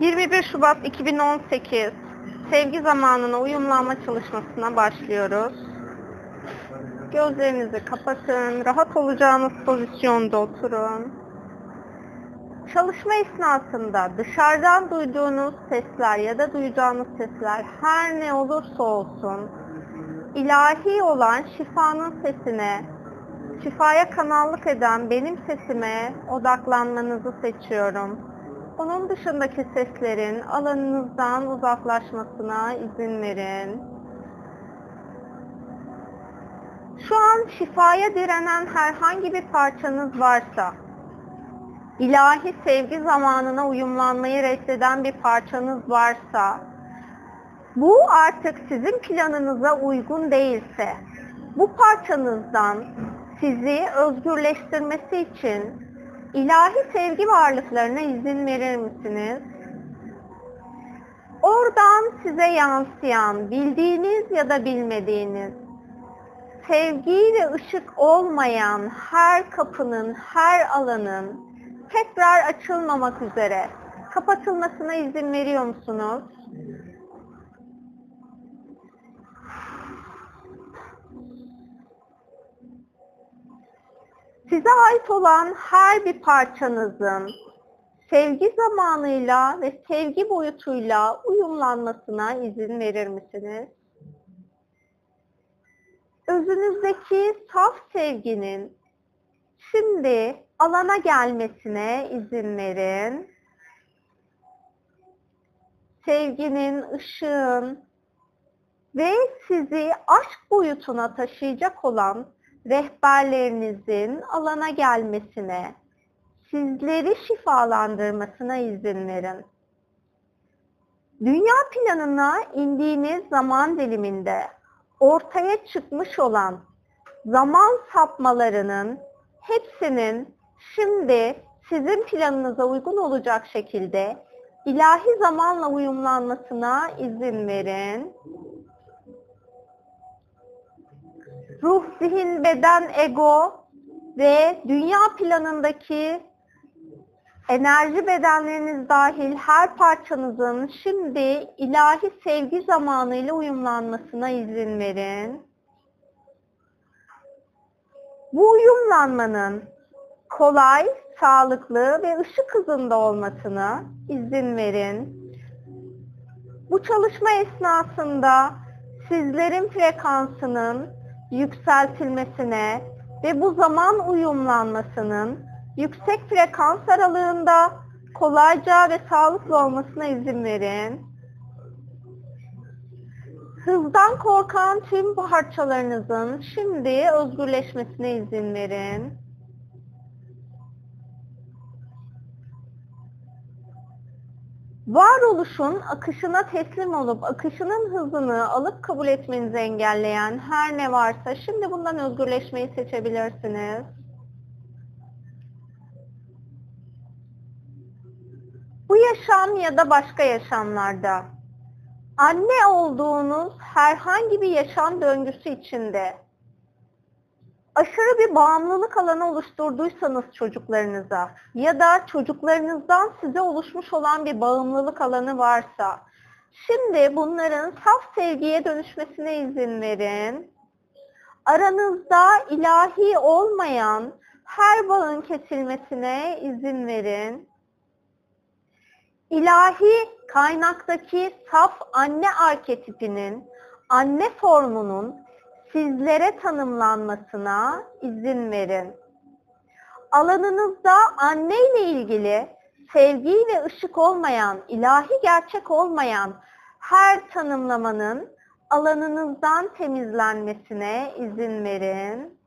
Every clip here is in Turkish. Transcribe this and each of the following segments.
21 Şubat 2018 sevgi zamanına uyumlanma çalışmasına başlıyoruz. Gözlerinizi kapatın, rahat olacağınız pozisyonda oturun. Çalışma esnasında dışarıdan duyduğunuz sesler ya da duyacağınız sesler her ne olursa olsun ilahi olan şifanın sesine, şifaya kanallık eden benim sesime odaklanmanızı seçiyorum. Onun dışındaki seslerin alanınızdan uzaklaşmasına izin verin. Şu an şifaya direnen herhangi bir parçanız varsa, ilahi sevgi zamanına uyumlanmayı reddeden bir parçanız varsa, bu artık sizin planınıza uygun değilse, bu parçanızdan sizi özgürleştirmesi için ilahi sevgi varlıklarına izin verir misiniz? Oradan size yansıyan, bildiğiniz ya da bilmediğiniz, sevgi ve ışık olmayan her kapının, her alanın tekrar açılmamak üzere kapatılmasına izin veriyor musunuz? Size ait olan her bir parçanızın sevgi zamanıyla ve sevgi boyutuyla uyumlanmasına izin verir misiniz? Özünüzdeki saf sevginin şimdi alana gelmesine izin verin. Sevginin, ışığın ve sizi aşk boyutuna taşıyacak olan rehberlerinizin alana gelmesine, sizleri şifalandırmasına izin verin. Dünya planına indiğiniz zaman diliminde ortaya çıkmış olan zaman sapmalarının hepsinin şimdi sizin planınıza uygun olacak şekilde ilahi zamanla uyumlanmasına izin verin. Ruh, zihin, beden, ego ve dünya planındaki enerji bedenleriniz dahil her parçanızın şimdi ilahi sevgi zamanıyla uyumlanmasına izin verin. Bu uyumlanmanın kolay, sağlıklı ve ışık hızında olmasına izin verin. Bu çalışma esnasında sizlerin frekansının yükseltilmesine ve bu zaman uyumlanmasının yüksek frekans aralığında kolayca ve sağlıklı olmasına izin verin. Hızdan korkan tüm parçalarınızın şimdi özgürleşmesine izin verin. Varoluşun akışına teslim olup akışının hızını alıp kabul etmenizi engelleyen her ne varsa şimdi bundan özgürleşmeyi seçebilirsiniz. Bu yaşam ya da başka yaşamlarda anne olduğunuz herhangi bir yaşam döngüsü içinde aşırı bir bağımlılık alanı oluşturduysanız çocuklarınıza ya da çocuklarınızdan size oluşmuş olan bir bağımlılık alanı varsa şimdi bunların saf sevgiye dönüşmesine izin verin. Aranızda ilahi olmayan her bağın kesilmesine izin verin. İlahi kaynaktaki saf anne arketipinin, anne formunun sizlere tanımlanmasına izin verin. Alanınızda anne ile ilgili sevgi ve ışık olmayan, ilahi gerçek olmayan her tanımlamanın alanınızdan temizlenmesine izin verin.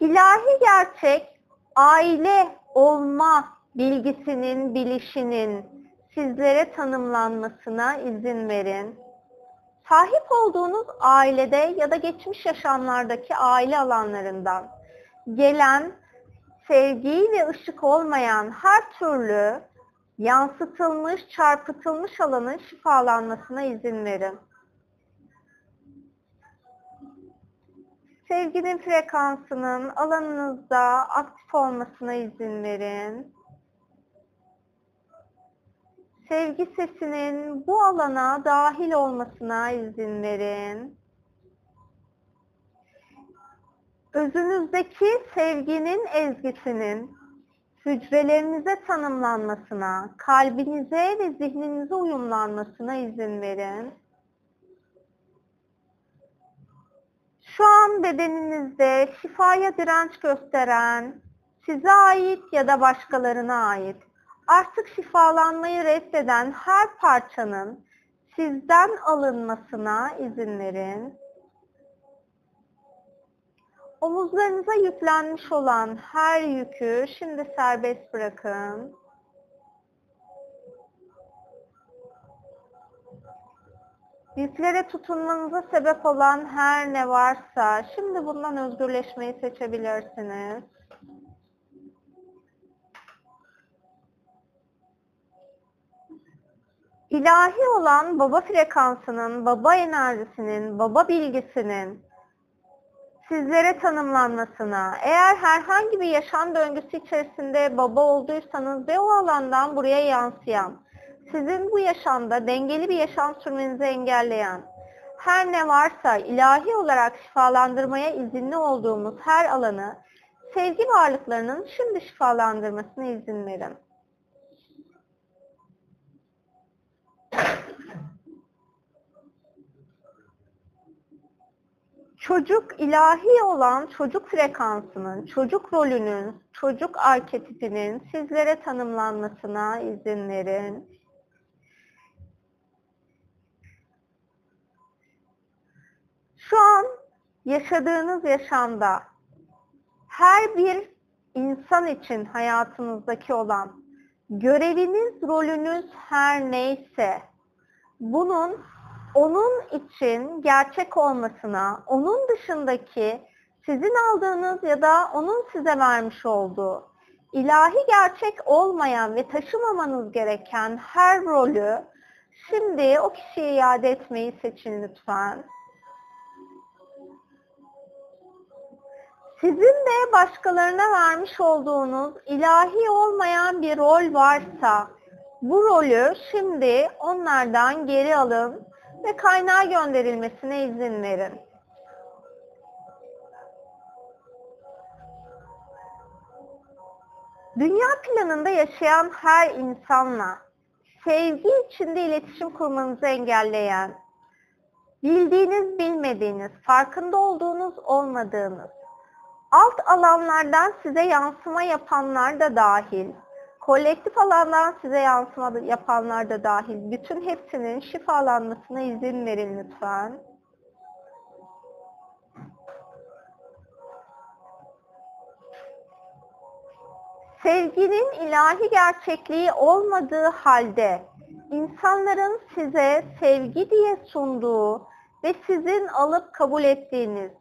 İlahi gerçek aile olma bilgisinin, bilişinin sizlere tanımlanmasına izin verin sahip olduğunuz ailede ya da geçmiş yaşamlardaki aile alanlarından gelen sevgi ve ışık olmayan her türlü yansıtılmış, çarpıtılmış alanın şifalanmasına izin verin. Sevginin frekansının alanınızda aktif olmasına izin verin. Sevgi sesinin bu alana dahil olmasına izin verin. Özünüzdeki sevginin ezgisinin hücrelerinize tanımlanmasına, kalbinize ve zihninize uyumlanmasına izin verin. Şu an bedeninizde şifaya direnç gösteren, size ait ya da başkalarına ait, artık şifalanmayı reddeden her parçanın sizden alınmasına izin verin. Omuzlarınıza yüklenmiş olan her yükü şimdi serbest bırakın. Yüklere tutunmanıza sebep olan her ne varsa şimdi bundan özgürleşmeyi seçebilirsiniz. İlahi olan baba frekansının, baba enerjisinin, baba bilgisinin sizlere tanımlanmasına, eğer herhangi bir yaşam döngüsü içerisinde baba olduysanız ve o alandan buraya yansıyan, sizin bu yaşamda dengeli bir yaşam sürmenizi engelleyen, her ne varsa ilahi olarak şifalandırmaya izinli olduğumuz her alanı sevgi varlıklarının şimdi şifalandırmasına izin verin. Çocuk ilahi olan çocuk frekansının, çocuk rolünün, çocuk arketipinin sizlere tanımlanmasına izin verin. Şu an yaşadığınız yaşamda her bir insan için hayatınızdaki olan göreviniz, rolünüz her neyse bunun onun için gerçek olmasına, onun dışındaki sizin aldığınız ya da onun size vermiş olduğu ilahi gerçek olmayan ve taşımamanız gereken her rolü şimdi o kişiye iade etmeyi seçin lütfen. Sizin de başkalarına vermiş olduğunuz ilahi olmayan bir rol varsa bu rolü şimdi onlardan geri alın ve kaynağa gönderilmesine izin verin. Dünya planında yaşayan her insanla sevgi içinde iletişim kurmanızı engelleyen, bildiğiniz bilmediğiniz, farkında olduğunuz olmadığınız, alt alanlardan size yansıma yapanlar da dahil, kolektif alandan size yansıma yapanlar da dahil bütün hepsinin şifalanmasına izin verin lütfen. Sevginin ilahi gerçekliği olmadığı halde insanların size sevgi diye sunduğu ve sizin alıp kabul ettiğiniz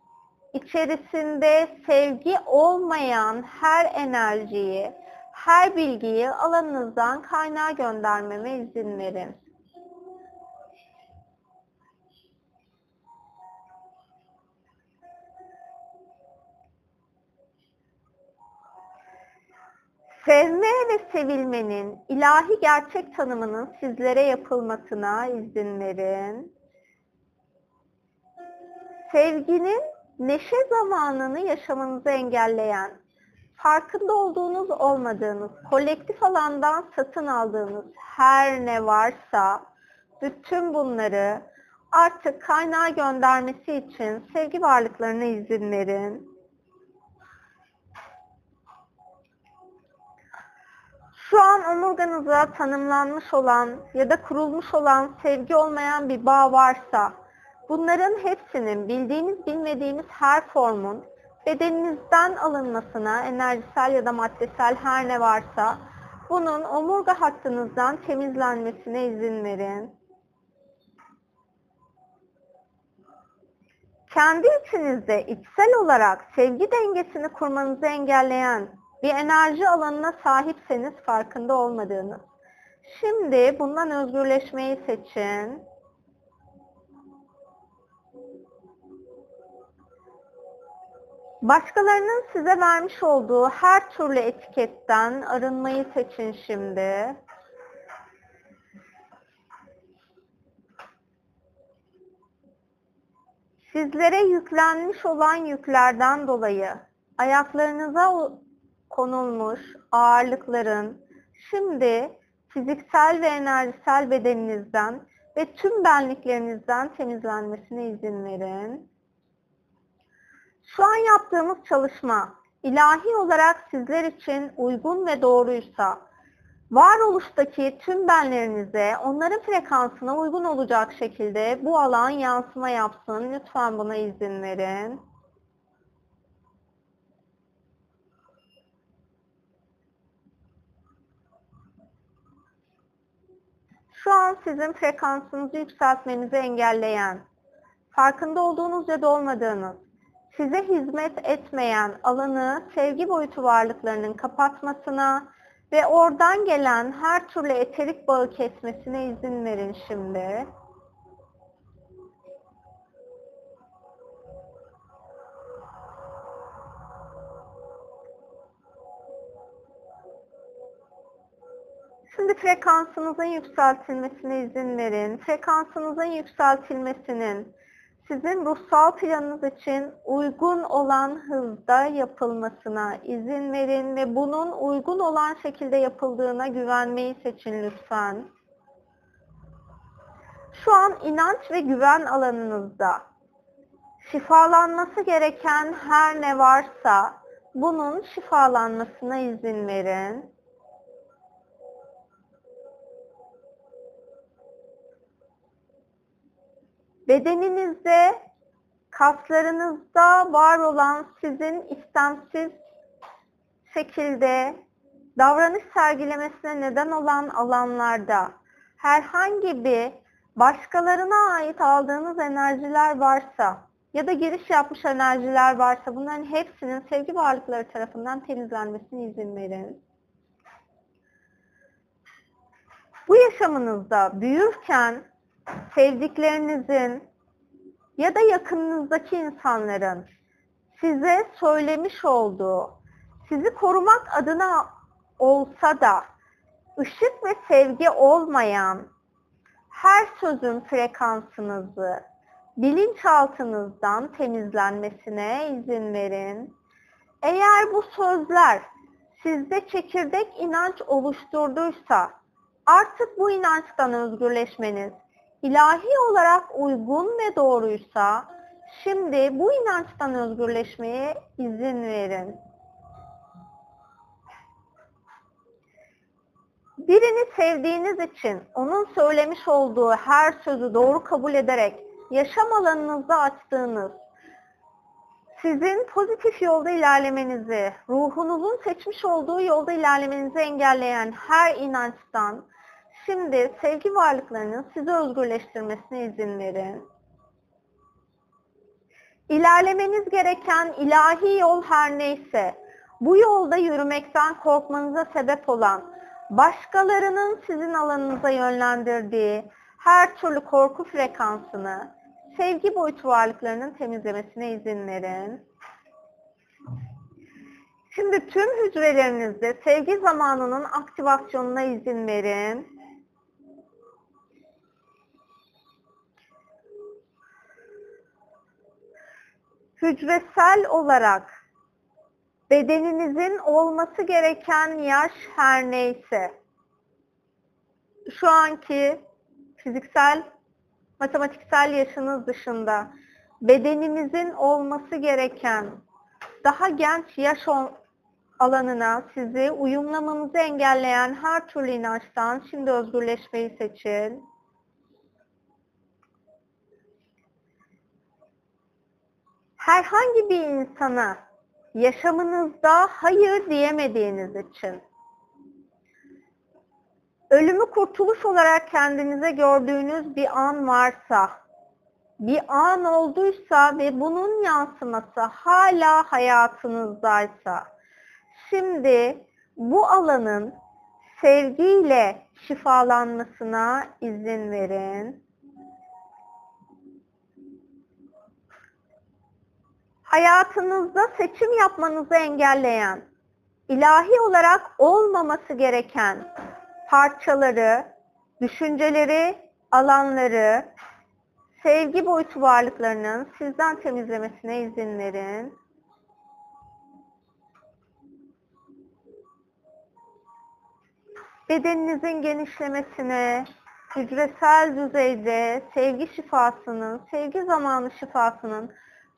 içerisinde sevgi olmayan her enerjiyi her bilgiyi alanınızdan kaynağa göndermeme izin verin. Sevme ve sevilmenin ilahi gerçek tanımının sizlere yapılmasına izin verin. Sevginin neşe zamanını yaşamanızı engelleyen farkında olduğunuz olmadığınız, kolektif alandan satın aldığınız her ne varsa bütün bunları artık kaynağa göndermesi için sevgi varlıklarına izin verin. Şu an omurganıza tanımlanmış olan ya da kurulmuş olan sevgi olmayan bir bağ varsa bunların hepsinin bildiğiniz bilmediğiniz her formun bedeninizden alınmasına, enerjisel ya da maddesel her ne varsa bunun omurga hattınızdan temizlenmesine izin verin. Kendi içinizde içsel olarak sevgi dengesini kurmanızı engelleyen bir enerji alanına sahipseniz farkında olmadığınız. Şimdi bundan özgürleşmeyi seçin. Başkalarının size vermiş olduğu her türlü etiketten arınmayı seçin şimdi. Sizlere yüklenmiş olan yüklerden dolayı ayaklarınıza konulmuş ağırlıkların şimdi fiziksel ve enerjisel bedeninizden ve tüm benliklerinizden temizlenmesine izin verin. Şu an yaptığımız çalışma ilahi olarak sizler için uygun ve doğruysa varoluştaki tüm benlerinize onların frekansına uygun olacak şekilde bu alan yansıma yapsın. Lütfen buna izin verin. Şu an sizin frekansınızı yükseltmenizi engelleyen, farkında olduğunuz ya da olmadığınız, size hizmet etmeyen alanı sevgi boyutu varlıklarının kapatmasına ve oradan gelen her türlü eterik bağı kesmesine izin verin şimdi. Şimdi frekansınızın yükseltilmesine izin verin. Frekansınızın yükseltilmesinin sizin ruhsal planınız için uygun olan hızda yapılmasına izin verin ve bunun uygun olan şekilde yapıldığına güvenmeyi seçin lütfen. Şu an inanç ve güven alanınızda şifalanması gereken her ne varsa bunun şifalanmasına izin verin. Bedeninizde, kaslarınızda var olan sizin istemsiz şekilde davranış sergilemesine neden olan alanlarda herhangi bir başkalarına ait aldığınız enerjiler varsa ya da giriş yapmış enerjiler varsa bunların hepsinin sevgi varlıkları tarafından temizlenmesine izin verin. Bu yaşamınızda büyürken sevdiklerinizin ya da yakınınızdaki insanların size söylemiş olduğu, sizi korumak adına olsa da ışık ve sevgi olmayan her sözün frekansınızı bilinçaltınızdan temizlenmesine izin verin. Eğer bu sözler sizde çekirdek inanç oluşturduysa artık bu inançtan özgürleşmeniz ilahi olarak uygun ve doğruysa şimdi bu inançtan özgürleşmeye izin verin. Birini sevdiğiniz için onun söylemiş olduğu her sözü doğru kabul ederek yaşam alanınızda açtığınız, sizin pozitif yolda ilerlemenizi, ruhunuzun seçmiş olduğu yolda ilerlemenizi engelleyen her inançtan Şimdi sevgi varlıklarının sizi özgürleştirmesine izin verin. İlerlemeniz gereken ilahi yol her neyse, bu yolda yürümekten korkmanıza sebep olan, başkalarının sizin alanınıza yönlendirdiği her türlü korku frekansını sevgi boyutu varlıklarının temizlemesine izin verin. Şimdi tüm hücrelerinizde sevgi zamanının aktivasyonuna izin verin. Hücresel olarak bedeninizin olması gereken yaş her neyse şu anki fiziksel, matematiksel yaşınız dışında bedeninizin olması gereken daha genç yaş alanına sizi uyumlamanızı engelleyen her türlü inançtan şimdi özgürleşmeyi seçin. Herhangi bir insana yaşamınızda hayır diyemediğiniz için ölümü kurtuluş olarak kendinize gördüğünüz bir an varsa, bir an olduysa ve bunun yansıması hala hayatınızdaysa, şimdi bu alanın sevgiyle şifalanmasına izin verin. Hayatınızda seçim yapmanızı engelleyen, ilahi olarak olmaması gereken parçaları, düşünceleri, alanları sevgi boyutu varlıklarının sizden temizlemesine izin verin. Bedeninizin genişlemesine, hücresel düzeyde sevgi şifasının, sevgi zamanı şifasının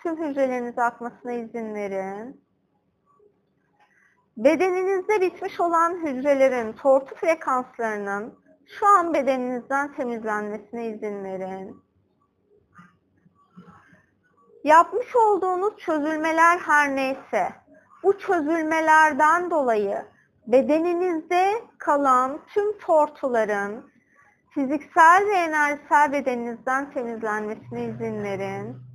tüm hücrelerinize akmasına izin verin. Bedeninizde bitmiş olan hücrelerin tortu frekanslarının şu an bedeninizden temizlenmesine izin verin. Yapmış olduğunuz çözülmeler her neyse, bu çözülmelerden dolayı bedeninizde kalan tüm tortuların fiziksel ve enerjisel bedeninizden temizlenmesine izin verin.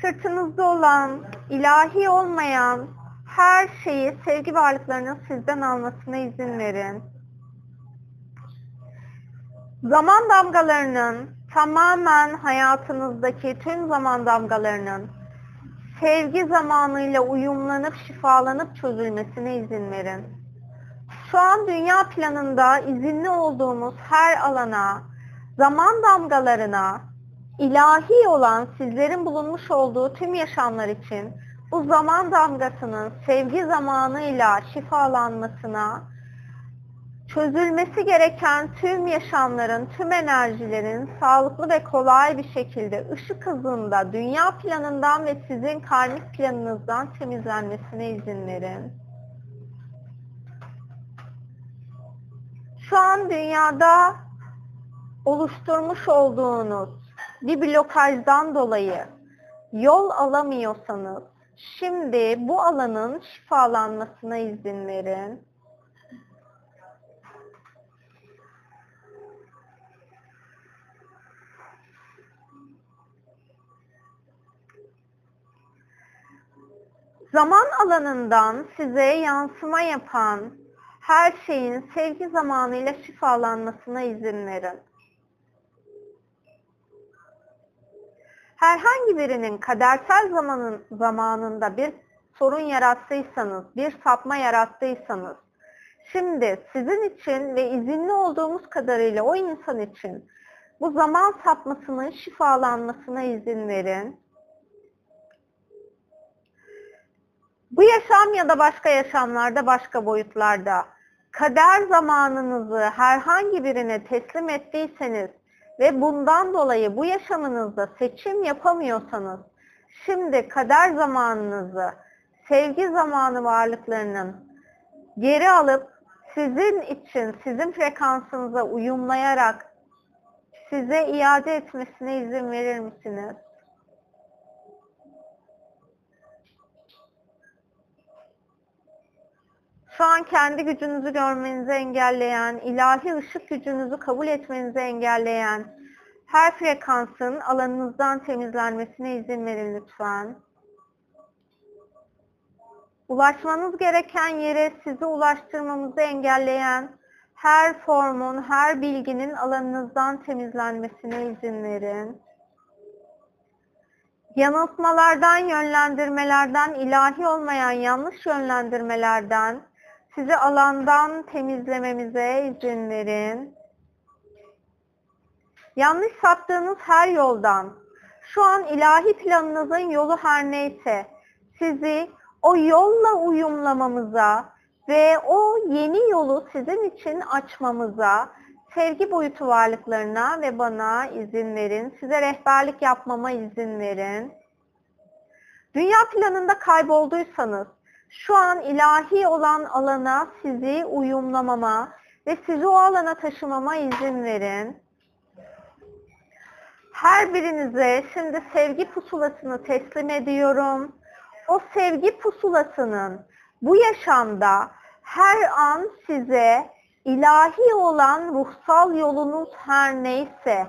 Sırtınızda olan, ilahi olmayan her şeyi sevgi varlıklarının sizden almasına izin verin. Zaman damgalarının tamamen hayatınızdaki tüm zaman damgalarının sevgi zamanıyla uyumlanıp şifalanıp çözülmesine izin verin. Şu an dünya planında izinli olduğumuz her alana, zaman damgalarına, ilahi olan sizlerin bulunmuş olduğu tüm yaşamlar için bu zaman damgasının sevgi zamanıyla şifalanmasına, çözülmesi gereken tüm yaşamların, tüm enerjilerin sağlıklı ve kolay bir şekilde ışık hızında dünya planından ve sizin karmik planınızdan temizlenmesine izin verin. Şu an dünyada oluşturmuş olduğunuz bir blokajdan dolayı yol alamıyorsanız şimdi bu alanın şifalanmasına izin verin. zaman alanından size yansıma yapan her şeyin sevgi zamanıyla şifalanmasına izin verin. Herhangi birinin kadersel zamanın, zamanında bir sorun yarattıysanız, bir sapma yarattıysanız, şimdi sizin için ve izinli olduğumuz kadarıyla o insan için bu zaman sapmasının şifalanmasına izin verin. Bu yaşam ya da başka yaşamlarda, başka boyutlarda kader zamanınızı herhangi birine teslim ettiyseniz ve bundan dolayı bu yaşamınızda seçim yapamıyorsanız şimdi kader zamanınızı sevgi zamanı varlıklarının geri alıp sizin için, sizin frekansınıza uyumlayarak size iade etmesine izin verir misiniz? Şu an kendi gücünüzü görmenizi engelleyen, ilahi ışık gücünüzü kabul etmenizi engelleyen her frekansın alanınızdan temizlenmesine izin verin lütfen. Ulaşmanız gereken yere sizi ulaştırmamızı engelleyen her formun, her bilginin alanınızdan temizlenmesine izin verin. Yanıltmalardan, yönlendirmelerden, ilahi olmayan yanlış yönlendirmelerden, sizi alandan temizlememize izin verin. Yanlış saptığınız her yoldan, şu an ilahi planınızın yolu her neyse, sizi o yolla uyumlamamıza ve o yeni yolu sizin için açmamıza, sevgi boyutu varlıklarına ve bana izin verin. Size rehberlik yapmama izin verin. Dünya planında kaybolduysanız, şu an ilahi olan alana sizi uyumlamama ve sizi o alana taşımama izin verin. Her birinize şimdi sevgi pusulasını teslim ediyorum. O sevgi pusulasının bu yaşamda her an size ilahi olan ruhsal yolunuz her neyse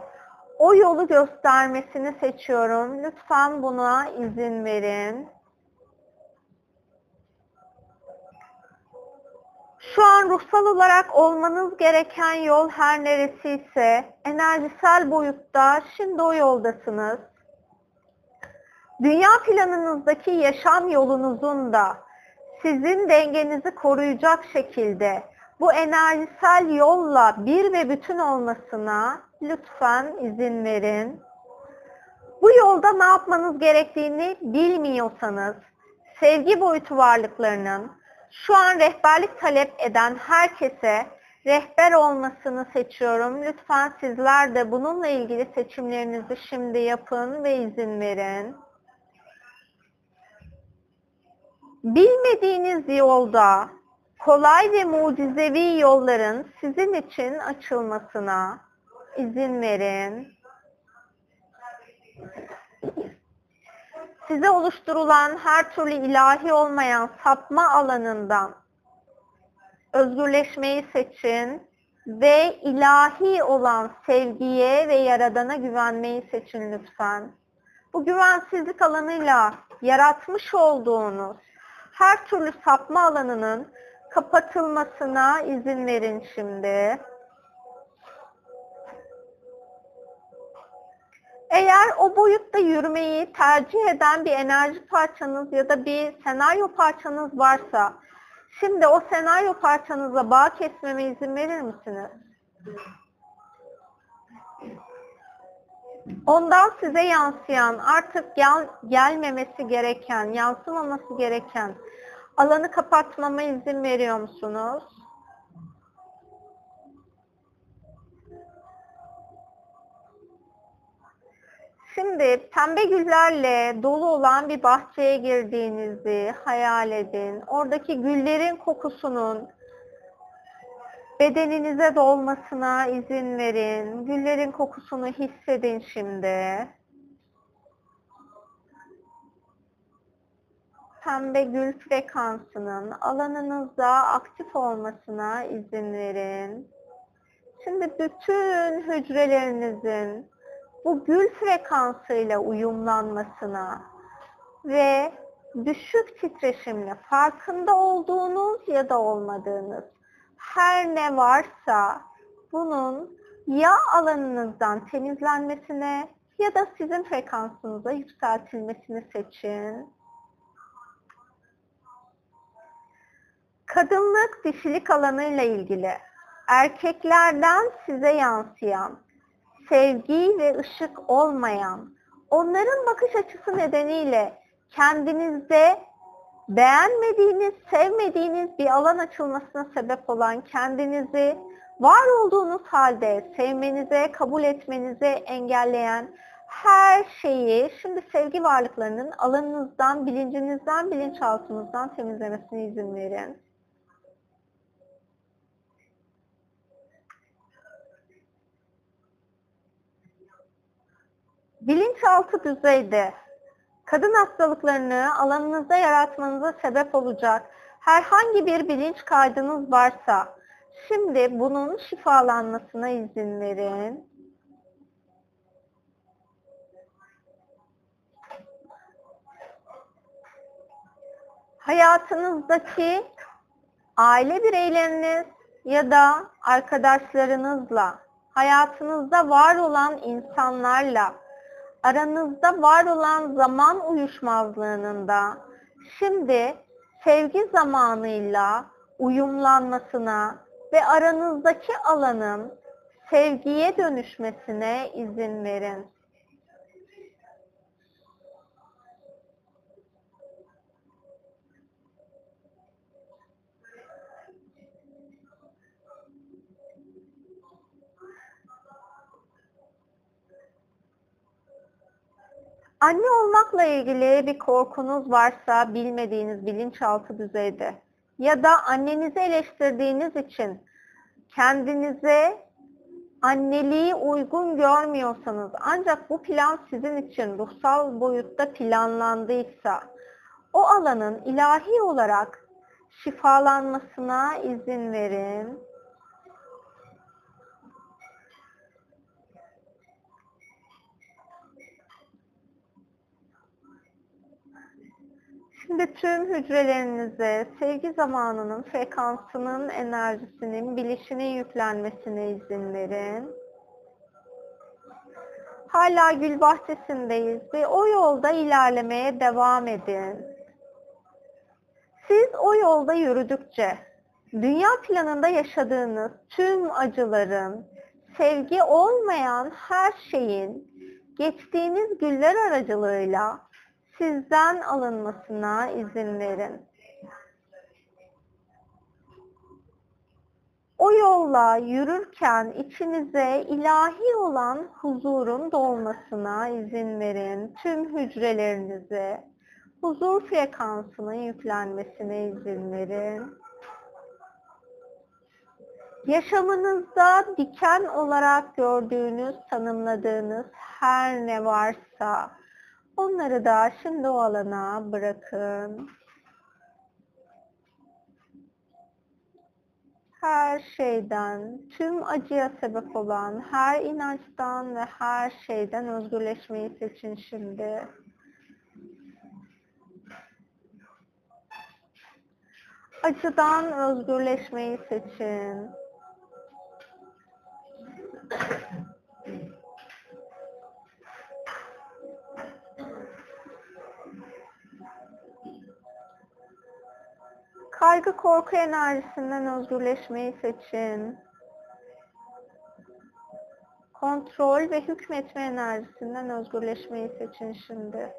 o yolu göstermesini seçiyorum. Lütfen buna izin verin. Şu an ruhsal olarak olmanız gereken yol her neresiyse enerjisel boyutta şimdi o yoldasınız. Dünya planınızdaki yaşam yolunuzun da sizin dengenizi koruyacak şekilde bu enerjisel yolla bir ve bütün olmasına lütfen izin verin. Bu yolda ne yapmanız gerektiğini bilmiyorsanız, sevgi boyutu varlıklarının şu an rehberlik talep eden herkese rehber olmasını seçiyorum. Lütfen sizler de bununla ilgili seçimlerinizi şimdi yapın ve izin verin. Bilmediğiniz yolda kolay ve mucizevi yolların sizin için açılmasına izin verin. Size oluşturulan her türlü ilahi olmayan sapma alanından özgürleşmeyi seçin ve ilahi olan sevgiye ve yaradana güvenmeyi seçin lütfen. Bu güvensizlik alanıyla yaratmış olduğunuz her türlü sapma alanının kapatılmasına izin verin şimdi. Eğer o boyutta yürümeyi tercih eden bir enerji parçanız ya da bir senaryo parçanız varsa, şimdi o senaryo parçanıza bağ kesmeme izin verir misiniz? Ondan size yansıyan, artık gel, gelmemesi gereken, yansımaması gereken alanı kapatmama izin veriyor musunuz? Şimdi pembe güllerle dolu olan bir bahçeye girdiğinizi hayal edin. Oradaki güllerin kokusunun bedeninize dolmasına izin verin. Güllerin kokusunu hissedin şimdi. Pembe gül frekansının alanınızda aktif olmasına izin verin. Şimdi bütün hücrelerinizin bu gül frekansıyla uyumlanmasına ve düşük titreşimle farkında olduğunuz ya da olmadığınız her ne varsa bunun ya alanınızdan temizlenmesine ya da sizin frekansınıza yükseltilmesini seçin. Kadınlık dişilik alanıyla ilgili erkeklerden size yansıyan sevgi ve ışık olmayan, onların bakış açısı nedeniyle kendinizde beğenmediğiniz, sevmediğiniz bir alan açılmasına sebep olan kendinizi var olduğunuz halde sevmenize, kabul etmenize engelleyen her şeyi şimdi sevgi varlıklarının alanınızdan, bilincinizden, bilinçaltınızdan temizlemesine izin verin. Bilinçaltı düzeyde kadın hastalıklarını alanınızda yaratmanıza sebep olacak herhangi bir bilinç kaydınız varsa şimdi bunun şifalanmasına izin verin. Hayatınızdaki aile bireyleriniz ya da arkadaşlarınızla, hayatınızda var olan insanlarla aranızda var olan zaman uyuşmazlığının da şimdi sevgi zamanıyla uyumlanmasına ve aranızdaki alanın sevgiye dönüşmesine izin verin. Anne olmakla ilgili bir korkunuz varsa bilmediğiniz bilinçaltı düzeyde ya da annenizi eleştirdiğiniz için kendinize anneliği uygun görmüyorsanız ancak bu plan sizin için ruhsal boyutta planlandıysa o alanın ilahi olarak şifalanmasına izin verin. Şimdi tüm hücrelerinize sevgi zamanının frekansının enerjisinin bilişine yüklenmesine izin verin. Hala gül bahçesindeyiz ve o yolda ilerlemeye devam edin. Siz o yolda yürüdükçe dünya planında yaşadığınız tüm acıların, sevgi olmayan her şeyin geçtiğiniz güller aracılığıyla sizden alınmasına izin verin. O yolla yürürken içinize ilahi olan huzurun dolmasına izin verin. Tüm hücrelerinize huzur frekansının yüklenmesine izin verin. Yaşamınızda diken olarak gördüğünüz, tanımladığınız her ne varsa onları da şimdi o alana bırakın. her şeyden, tüm acıya sebep olan her inançtan ve her şeyden özgürleşmeyi seçin şimdi. Acıdan özgürleşmeyi seçin. Kaygı korku enerjisinden özgürleşmeyi seçin. Kontrol ve hükmetme enerjisinden özgürleşmeyi seçin şimdi.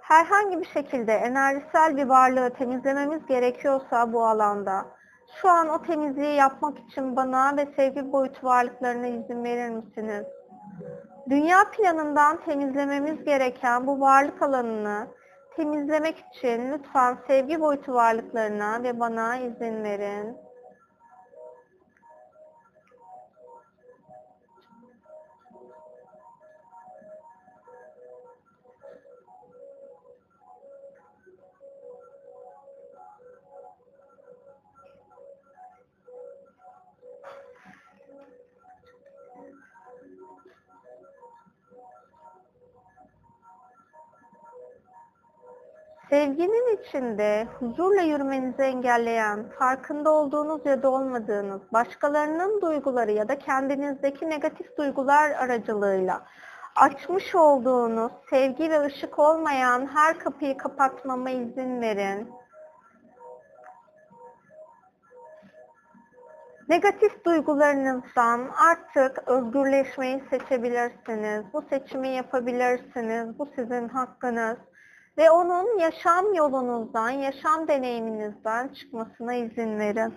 Herhangi bir şekilde enerjisel bir varlığı temizlememiz gerekiyorsa bu alanda şu an o temizliği yapmak için bana ve sevgi boyutu varlıklarına izin verir misiniz? Dünya planından temizlememiz gereken bu varlık alanını temizlemek için lütfen sevgi boyutu varlıklarına ve bana izin verin. Sevginin içinde huzurla yürümenizi engelleyen, farkında olduğunuz ya da olmadığınız başkalarının duyguları ya da kendinizdeki negatif duygular aracılığıyla açmış olduğunuz sevgi ve ışık olmayan her kapıyı kapatmama izin verin. Negatif duygularınızdan artık özgürleşmeyi seçebilirsiniz. Bu seçimi yapabilirsiniz. Bu sizin hakkınız ve onun yaşam yolunuzdan, yaşam deneyiminizden çıkmasına izin verin.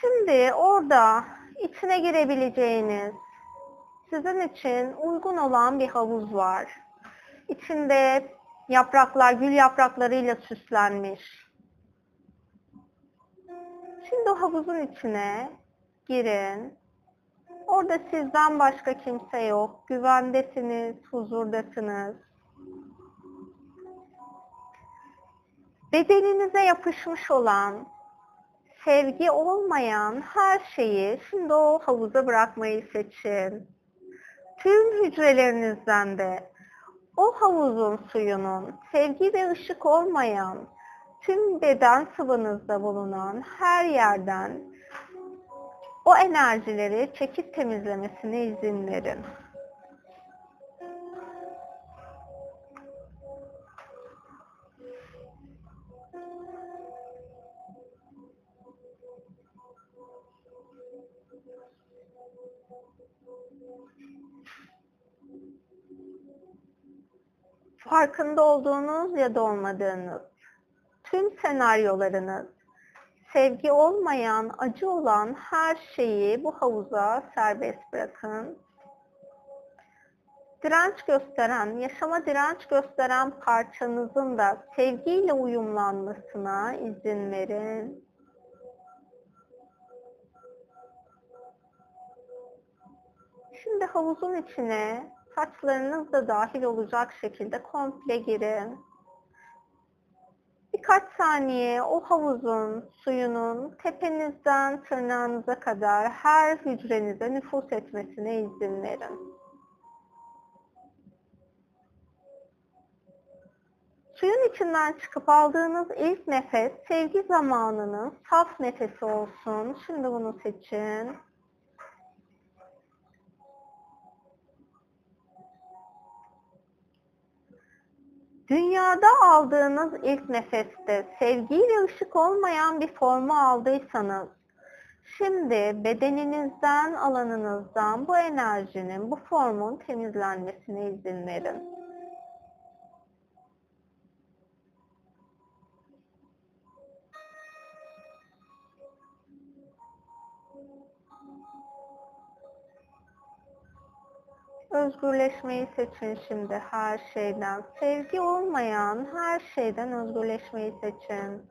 Şimdi orada içine girebileceğiniz, sizin için uygun olan bir havuz var. İçinde yapraklar, gül yapraklarıyla süslenmiş. Şimdi o havuzun içine girin. Orada sizden başka kimse yok. Güvendesiniz, huzurdasınız. Bedeninize yapışmış olan sevgi olmayan her şeyi şimdi o havuza bırakmayı seçin. Tüm hücrelerinizden de o havuzun suyunun sevgi ve ışık olmayan tüm beden sıvınızda bulunan her yerden o enerjileri çekip temizlemesine izin verin. Farkında olduğunuz ya da olmadığınız tüm senaryolarınız, sevgi olmayan, acı olan her şeyi bu havuza serbest bırakın. Direnç gösteren, yaşama direnç gösteren parçanızın da sevgiyle uyumlanmasına izin verin. Şimdi havuzun içine saçlarınız da dahil olacak şekilde komple girin. birkaç saniye o havuzun suyunun tepenizden tırnağınıza kadar her hücrenize nüfus etmesine izin verin. Suyun içinden çıkıp aldığınız ilk nefes sevgi zamanının saf nefesi olsun. Şimdi bunu seçin. Dünyada aldığınız ilk nefeste sevgi ve ışık olmayan bir formu aldıysanız, şimdi bedeninizden, alanınızdan bu enerjinin, bu formun temizlenmesine izin verin. Özgürleşmeyi seçin şimdi her şeyden. Sevgi olmayan her şeyden özgürleşmeyi seçin.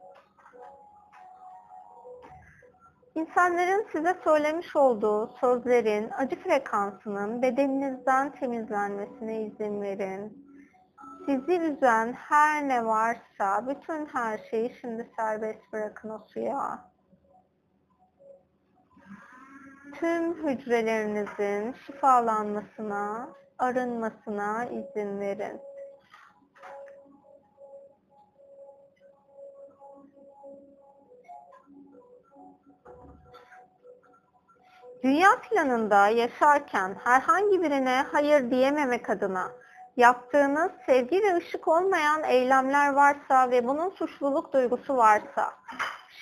İnsanların size söylemiş olduğu sözlerin acı frekansının bedeninizden temizlenmesine izin verin. Sizi üzen her ne varsa bütün her şeyi şimdi serbest bırakın o suya tüm hücrelerinizin şifalanmasına, arınmasına izin verin. Dünya planında yaşarken herhangi birine hayır diyememek adına yaptığınız sevgi ve ışık olmayan eylemler varsa ve bunun suçluluk duygusu varsa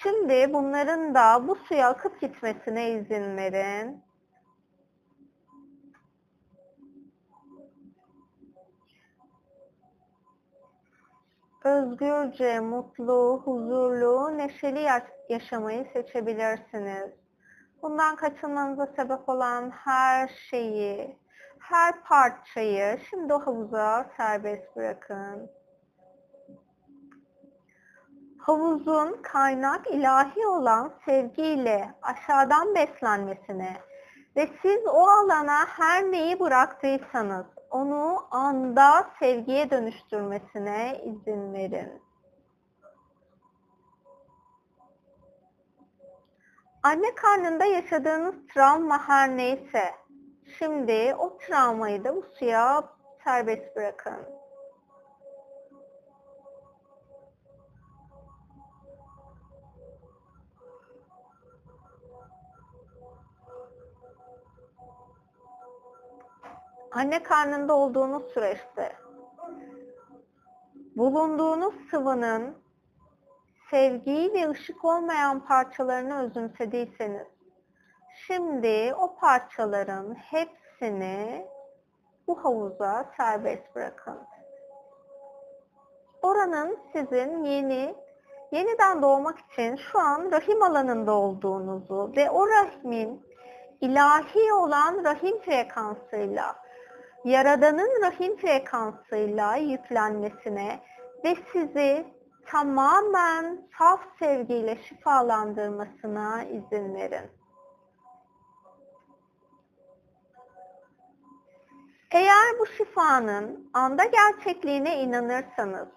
Şimdi bunların da bu suya akıp gitmesine izin verin. Özgürce, mutlu, huzurlu, neşeli yaşamayı seçebilirsiniz. Bundan kaçınmanıza sebep olan her şeyi, her parçayı şimdi o havuza serbest bırakın havuzun kaynak ilahi olan sevgiyle aşağıdan beslenmesine ve siz o alana her neyi bıraktıysanız onu anda sevgiye dönüştürmesine izin verin. Anne karnında yaşadığınız travma her neyse, şimdi o travmayı da bu suya serbest bırakın. Anne karnında olduğunuz süreçte bulunduğunuz sıvının sevgi ve ışık olmayan parçalarını özümsediyseniz şimdi o parçaların hepsini bu havuza serbest bırakın. Oranın sizin yeni yeniden doğmak için şu an rahim alanında olduğunuzu ve o rahmin ilahi olan rahim frekansıyla Yaradan'ın rahim frekansıyla yüklenmesine ve sizi tamamen saf sevgiyle şifalandırmasına izin verin. Eğer bu şifanın anda gerçekliğine inanırsanız,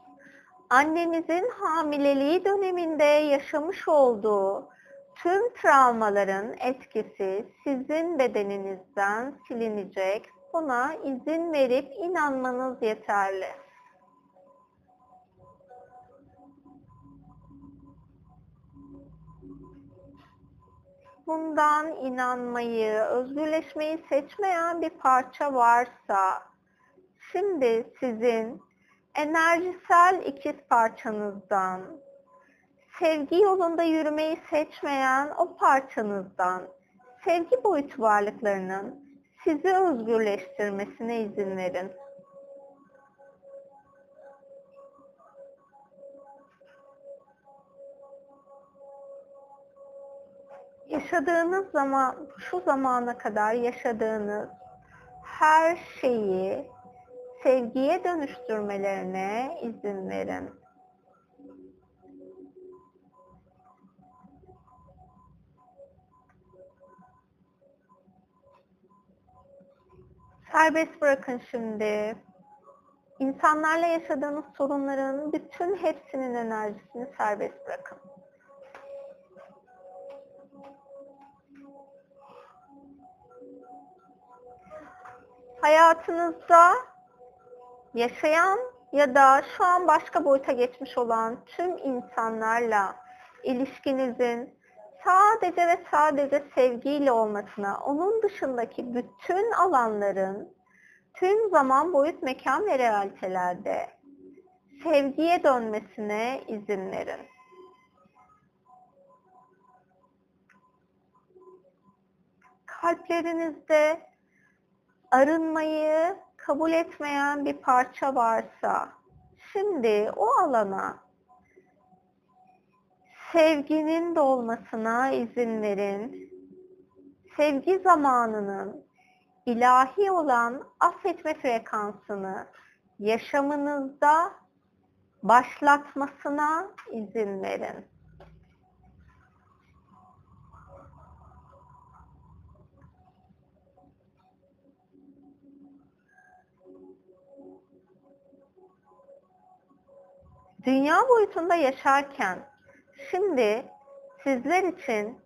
annemizin hamileliği döneminde yaşamış olduğu tüm travmaların etkisi sizin bedeninizden silinecek Buna izin verip inanmanız yeterli. Bundan inanmayı, özgürleşmeyi seçmeyen bir parça varsa, şimdi sizin enerjisel ikiz parçanızdan, sevgi yolunda yürümeyi seçmeyen o parçanızdan, sevgi boyutu varlıklarının sizi özgürleştirmesine izin verin. Yaşadığınız zaman, şu zamana kadar yaşadığınız her şeyi sevgiye dönüştürmelerine izin verin. Serbest bırakın şimdi. İnsanlarla yaşadığınız sorunların bütün hepsinin enerjisini serbest bırakın. Hayatınızda yaşayan ya da şu an başka boyuta geçmiş olan tüm insanlarla ilişkinizin sadece ve sadece sevgiyle olmasına, onun dışındaki bütün alanların tüm zaman, boyut, mekan ve realitelerde sevgiye dönmesine izin verin. Kalplerinizde arınmayı kabul etmeyen bir parça varsa şimdi o alana sevginin dolmasına izin verin. Sevgi zamanının ilahi olan affetme frekansını yaşamınızda başlatmasına izin verin. Dünya boyutunda yaşarken şimdi sizler için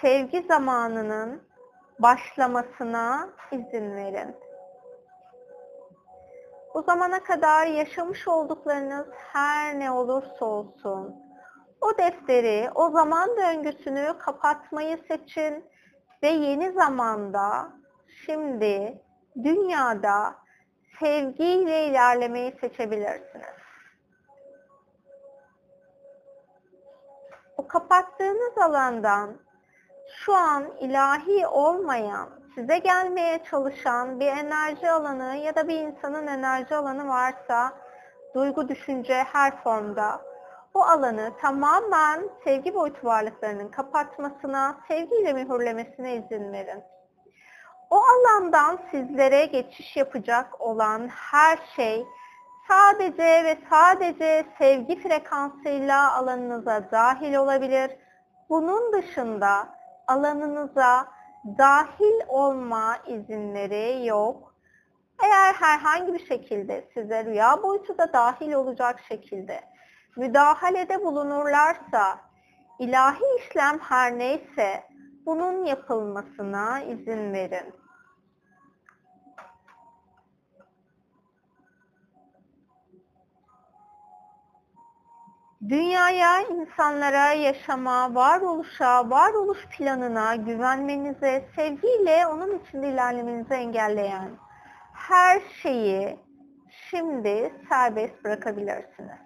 sevgi zamanının başlamasına izin verin. Bu zamana kadar yaşamış olduklarınız her ne olursa olsun o defteri, o zaman döngüsünü kapatmayı seçin ve yeni zamanda şimdi dünyada sevgiyle ilerlemeyi seçebilirsiniz. Kapattığınız alandan şu an ilahi olmayan, size gelmeye çalışan bir enerji alanı ya da bir insanın enerji alanı varsa duygu, düşünce her formda o alanı tamamen sevgi boyutu varlıklarının kapatmasına, sevgiyle mühürlemesine izin verin. O alandan sizlere geçiş yapacak olan her şey sadece ve sadece sevgi frekansıyla alanınıza dahil olabilir. Bunun dışında alanınıza dahil olma izinleri yok. Eğer herhangi bir şekilde size rüya boyutu da dahil olacak şekilde müdahalede bulunurlarsa ilahi işlem her neyse bunun yapılmasına izin verin. Dünyaya, insanlara, yaşama, varoluşa, varoluş planına güvenmenize, sevgiyle onun içinde ilerlemenizi engelleyen her şeyi şimdi serbest bırakabilirsiniz.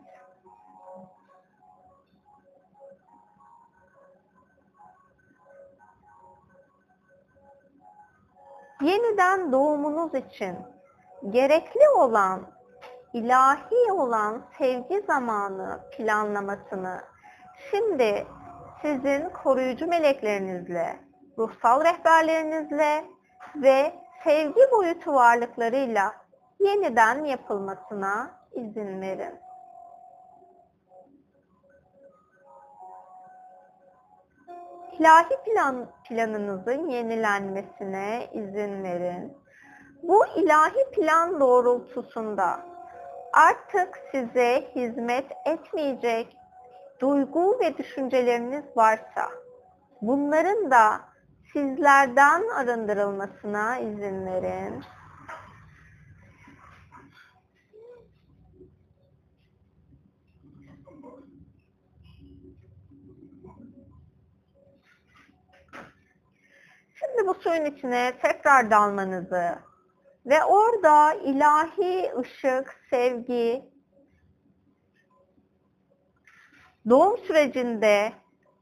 Yeniden doğumunuz için gerekli olan ilahi olan sevgi zamanı planlamasını şimdi sizin koruyucu meleklerinizle, ruhsal rehberlerinizle ve sevgi boyutu varlıklarıyla yeniden yapılmasına izin verin. İlahi plan, planınızın yenilenmesine izin verin. Bu ilahi plan doğrultusunda artık size hizmet etmeyecek duygu ve düşünceleriniz varsa bunların da sizlerden arındırılmasına izin verin. Şimdi bu suyun içine tekrar dalmanızı ve orada ilahi ışık, sevgi, doğum sürecinde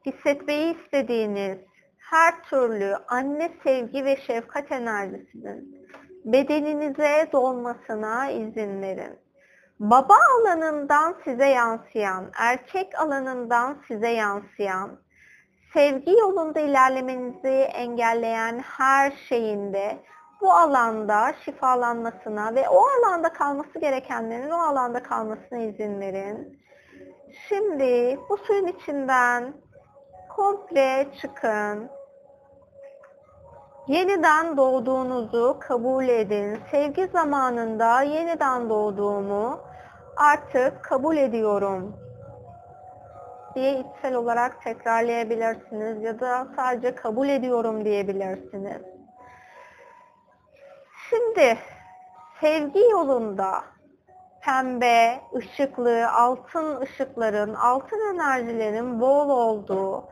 hissetmeyi istediğiniz her türlü anne sevgi ve şefkat enerjisinin bedeninize dolmasına izin verin. Baba alanından size yansıyan, erkek alanından size yansıyan, sevgi yolunda ilerlemenizi engelleyen her şeyinde bu alanda şifalanmasına ve o alanda kalması gerekenlerin o alanda kalmasına izin verin. Şimdi bu suyun içinden komple çıkın. Yeniden doğduğunuzu kabul edin. Sevgi zamanında yeniden doğduğumu artık kabul ediyorum diye içsel olarak tekrarlayabilirsiniz ya da sadece kabul ediyorum diyebilirsiniz. Şimdi sevgi yolunda pembe, ışıklı, altın ışıkların, altın enerjilerin bol olduğu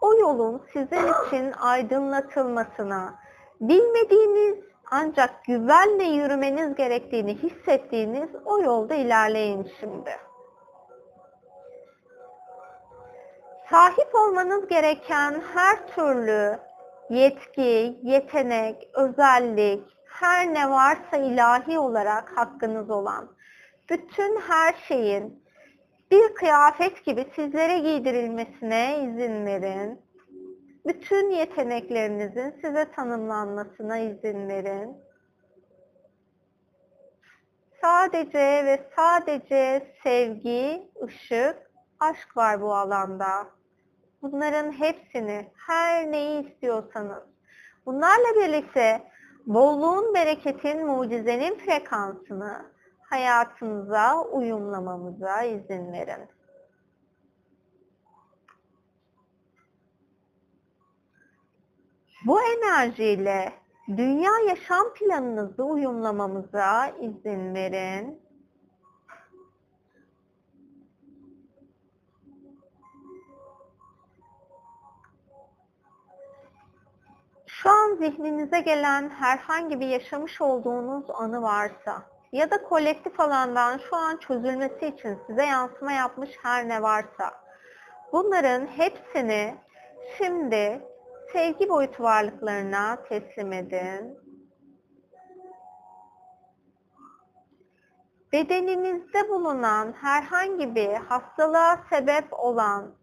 o yolun sizin için aydınlatılmasına, bilmediğiniz ancak güvenle yürümeniz gerektiğini hissettiğiniz o yolda ilerleyin şimdi. Sahip olmanız gereken her türlü yetki, yetenek, özellik, her ne varsa ilahi olarak hakkınız olan bütün her şeyin bir kıyafet gibi sizlere giydirilmesine izin verin. Bütün yeteneklerinizin size tanımlanmasına izin verin. Sadece ve sadece sevgi, ışık, aşk var bu alanda. Bunların hepsini, her neyi istiyorsanız, bunlarla birlikte bolluğun, bereketin, mucizenin frekansını hayatınıza uyumlamamıza izin verin. Bu enerjiyle dünya yaşam planınızı uyumlamamıza izin verin. Şu an zihninize gelen herhangi bir yaşamış olduğunuz anı varsa ya da kolektif alandan şu an çözülmesi için size yansıma yapmış her ne varsa bunların hepsini şimdi sevgi boyutu varlıklarına teslim edin. Bedeninizde bulunan herhangi bir hastalığa sebep olan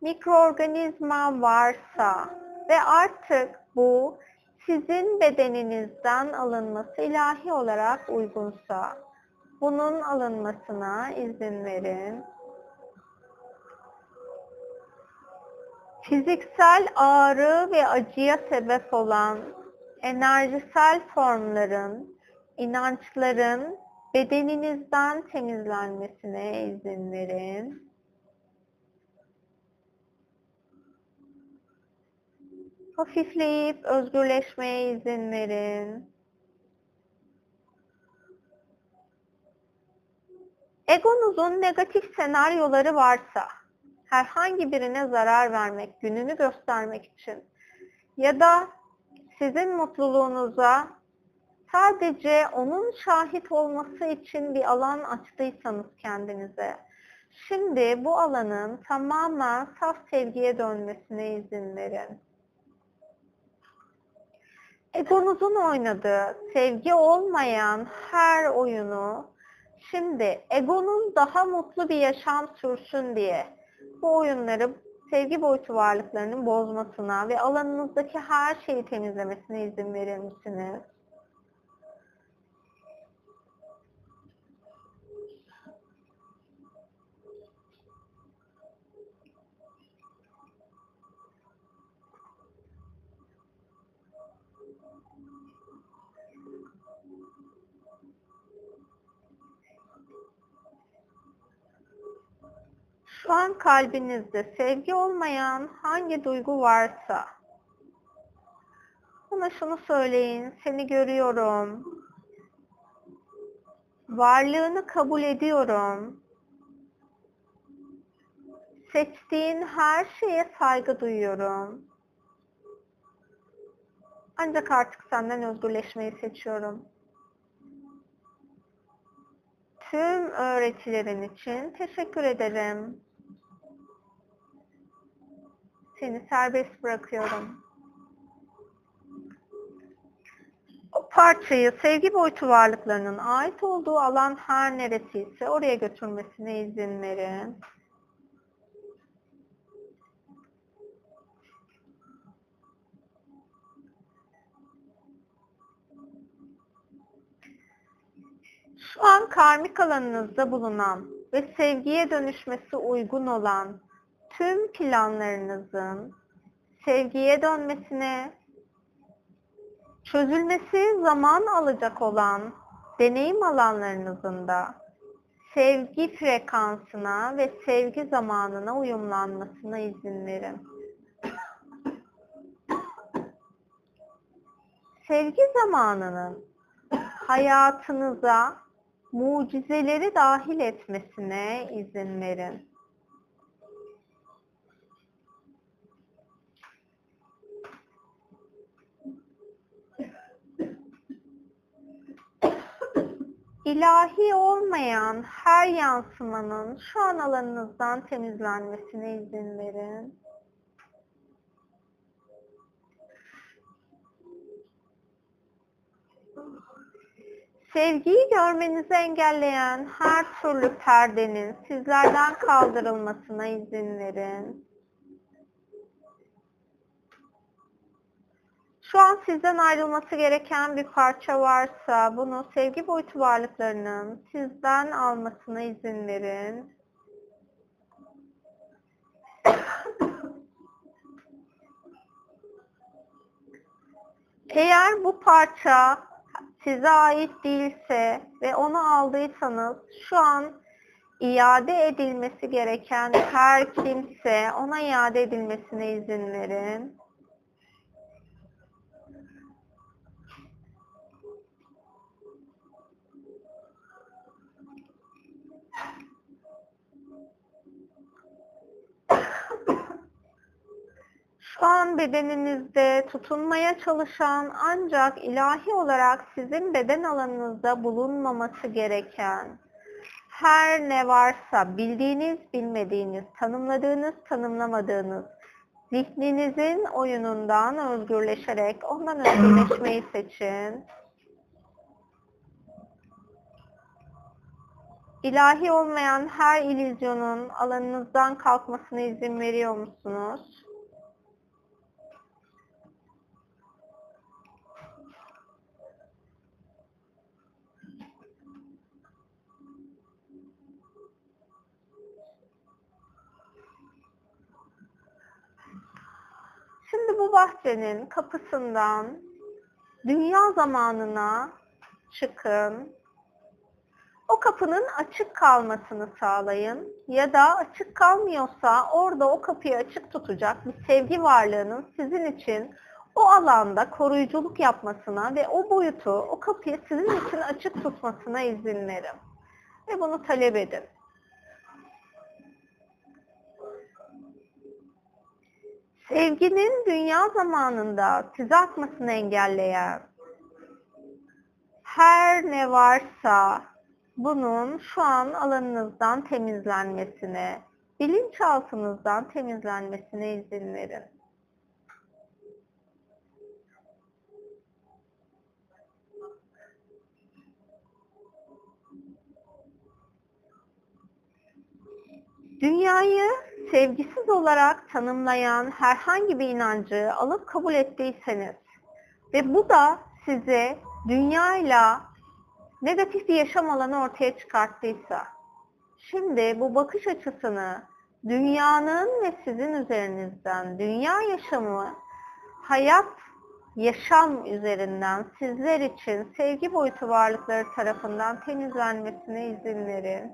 mikroorganizma varsa ve artık bu sizin bedeninizden alınması ilahi olarak uygunsa bunun alınmasına izin verin. Fiziksel ağrı ve acıya sebep olan enerjisel formların, inançların bedeninizden temizlenmesine izin verin. Hafifleyip özgürleşmeye izin verin. Egonuzun negatif senaryoları varsa, herhangi birine zarar vermek, gününü göstermek için ya da sizin mutluluğunuza sadece onun şahit olması için bir alan açtıysanız kendinize, şimdi bu alanın tamamen saf sevgiye dönmesine izin verin egonuzun oynadığı sevgi olmayan her oyunu şimdi egonun daha mutlu bir yaşam sürsün diye bu oyunları sevgi boyutu varlıklarının bozmasına ve alanınızdaki her şeyi temizlemesine izin verir misiniz? Şu an kalbinizde sevgi olmayan hangi duygu varsa ona şunu söyleyin. Seni görüyorum. Varlığını kabul ediyorum. Seçtiğin her şeye saygı duyuyorum. Ancak artık senden özgürleşmeyi seçiyorum. Tüm öğretilerin için teşekkür ederim. Seni serbest bırakıyorum. O parçayı sevgi boyutu varlıklarının ait olduğu alan her neresiyse oraya götürmesine izin verin. Şu an karmik alanınızda bulunan ve sevgiye dönüşmesi uygun olan tüm planlarınızın sevgiye dönmesine çözülmesi zaman alacak olan deneyim alanlarınızın da sevgi frekansına ve sevgi zamanına uyumlanmasına izin verin. Sevgi zamanının hayatınıza mucizeleri dahil etmesine izin verin. İlahi olmayan her yansımanın şu an alanınızdan temizlenmesine izin verin. Sevgiyi görmenizi engelleyen her türlü perdenin sizlerden kaldırılmasına izin verin. Şu an sizden ayrılması gereken bir parça varsa bunu sevgi boyutu varlıklarının sizden almasına izin verin. Eğer bu parça size ait değilse ve onu aldıysanız şu an iade edilmesi gereken her kimse ona iade edilmesine izin verin. Şu an bedeninizde tutunmaya çalışan ancak ilahi olarak sizin beden alanınızda bulunmaması gereken her ne varsa bildiğiniz, bilmediğiniz, tanımladığınız, tanımlamadığınız zihninizin oyunundan özgürleşerek ondan özgürleşmeyi seçin. İlahi olmayan her illüzyonun alanınızdan kalkmasına izin veriyor musunuz? Şimdi bu bahçenin kapısından dünya zamanına çıkın. O kapının açık kalmasını sağlayın ya da açık kalmıyorsa orada o kapıyı açık tutacak bir sevgi varlığının sizin için o alanda koruyuculuk yapmasına ve o boyutu, o kapıyı sizin için açık tutmasına izin verin. Ve bunu talep edin. Sevginin dünya zamanında size akmasını engelleyen her ne varsa bunun şu an alanınızdan temizlenmesine, bilinçaltınızdan temizlenmesine izin verin. Dünyayı sevgisiz olarak tanımlayan herhangi bir inancı alıp kabul ettiyseniz ve bu da size dünyayla negatif bir yaşam alanı ortaya çıkarttıysa, şimdi bu bakış açısını dünyanın ve sizin üzerinizden, dünya yaşamı, hayat, yaşam üzerinden sizler için sevgi boyutu varlıkları tarafından temizlenmesine izin verin.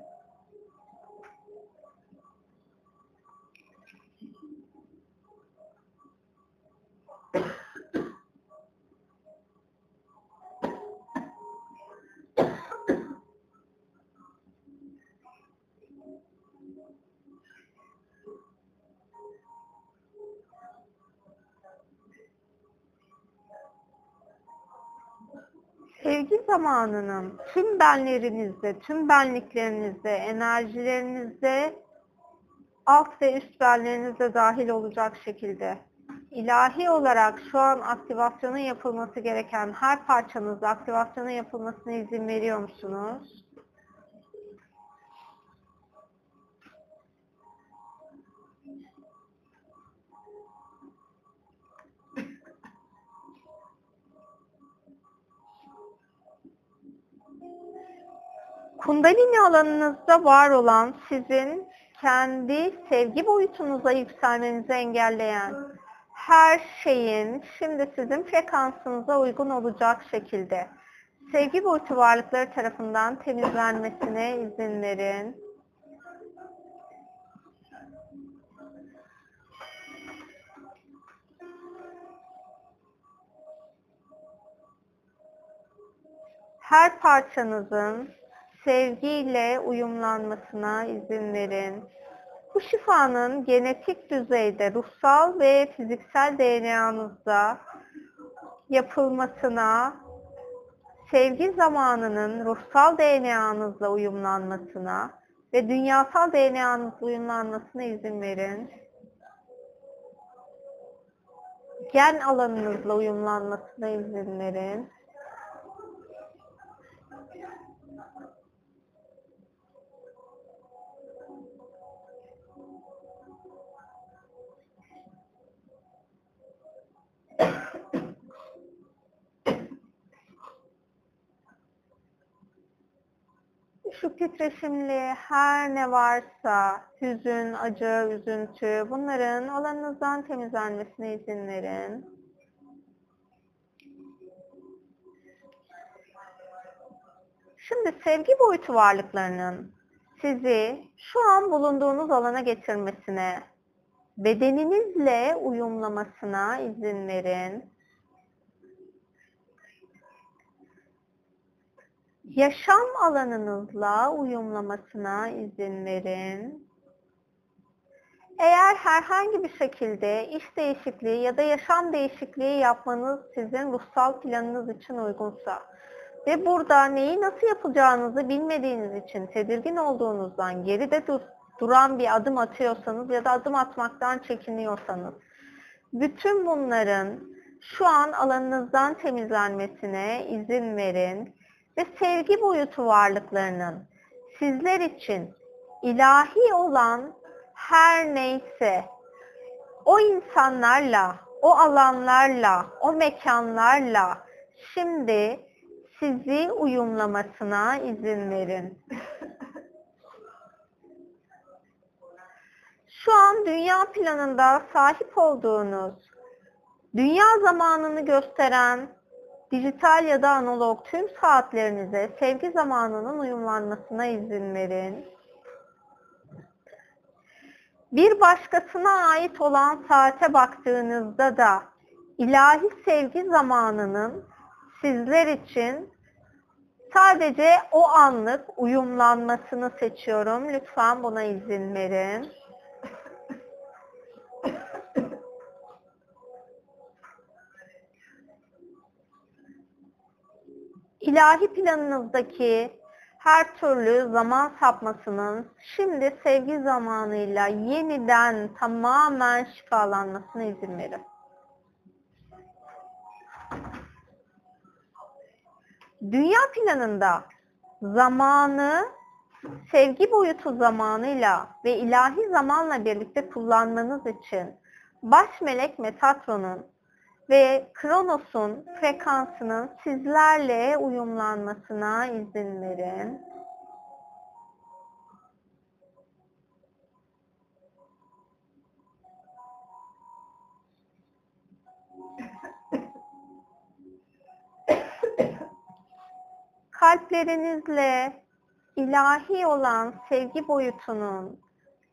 Sevgi zamanının tüm benlerinizde, tüm benliklerinizde, enerjilerinizde alt ve üst benlerinizde dahil olacak şekilde ilahi olarak şu an aktivasyonun yapılması gereken her parçanızda aktivasyonun yapılmasına izin veriyor musunuz? Kundalini alanınızda var olan sizin kendi sevgi boyutunuza yükselmenizi engelleyen her şeyin şimdi sizin frekansınıza uygun olacak şekilde sevgi boyutu varlıkları tarafından temizlenmesine izin verin. Her parçanızın sevgiyle uyumlanmasına izin verin. Bu şifanın genetik düzeyde ruhsal ve fiziksel DNA'nızda yapılmasına, sevgi zamanının ruhsal DNA'nızla uyumlanmasına ve dünyasal DNA'nızla uyumlanmasına izin verin. Gen alanınızla uyumlanmasına izin verin. Şu titreşimli her ne varsa hüzün, acı, üzüntü bunların alanınızdan temizlenmesine izin verin. Şimdi sevgi boyutu varlıklarının sizi şu an bulunduğunuz alana getirmesine, bedeninizle uyumlamasına izin verin. Yaşam alanınızla uyumlamasına izin verin. Eğer herhangi bir şekilde iş değişikliği ya da yaşam değişikliği yapmanız sizin ruhsal planınız için uygunsa ve burada neyi nasıl yapacağınızı bilmediğiniz için tedirgin olduğunuzdan geride dur duran bir adım atıyorsanız ya da adım atmaktan çekiniyorsanız bütün bunların şu an alanınızdan temizlenmesine izin verin ve sevgi boyutu varlıklarının sizler için ilahi olan her neyse o insanlarla, o alanlarla, o mekanlarla şimdi sizi uyumlamasına izin verin. Şu an dünya planında sahip olduğunuz, dünya zamanını gösteren dijital ya da analog tüm saatlerinize sevgi zamanının uyumlanmasına izin verin. Bir başkasına ait olan saate baktığınızda da ilahi sevgi zamanının sizler için sadece o anlık uyumlanmasını seçiyorum. Lütfen buna izin verin. İlahi planınızdaki her türlü zaman sapmasının şimdi sevgi zamanıyla yeniden tamamen şifalanmasına izin verin. Dünya planında zamanı sevgi boyutu zamanıyla ve ilahi zamanla birlikte kullanmanız için baş melek Metatron'un ve Kronos'un frekansının sizlerle uyumlanmasına izin verin. Kalplerinizle ilahi olan sevgi boyutunun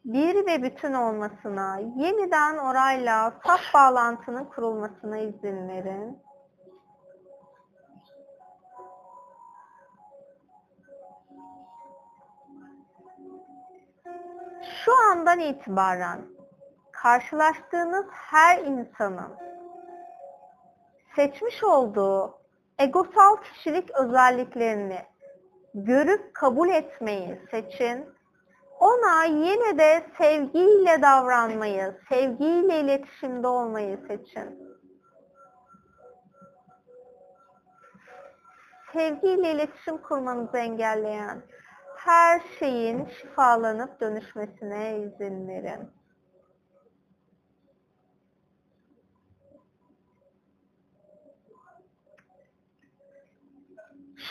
bir ve bütün olmasına, yeniden orayla saf bağlantının kurulmasına izin verin. Şu andan itibaren karşılaştığınız her insanın seçmiş olduğu egosal kişilik özelliklerini görüp kabul etmeyi seçin ona yine de sevgiyle davranmayı, sevgiyle iletişimde olmayı seçin. Sevgiyle iletişim kurmanızı engelleyen her şeyin şifalanıp dönüşmesine izin verin.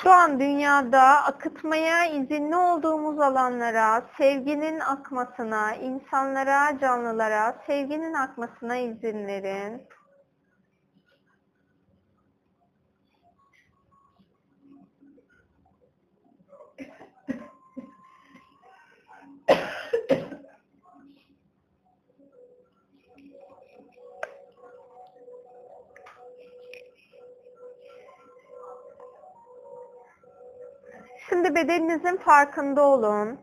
Şu an dünyada akıtmaya izinli olduğumuz alanlara, sevginin akmasına, insanlara, canlılara sevginin akmasına izin verin. Şimdi bedeninizin farkında olun.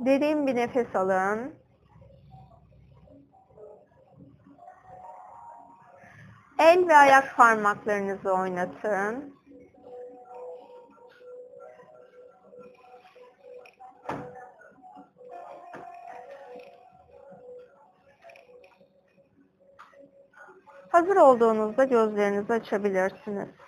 Derin bir nefes alın. El ve ayak parmaklarınızı oynatın. Hazır olduğunuzda gözlerinizi açabilirsiniz.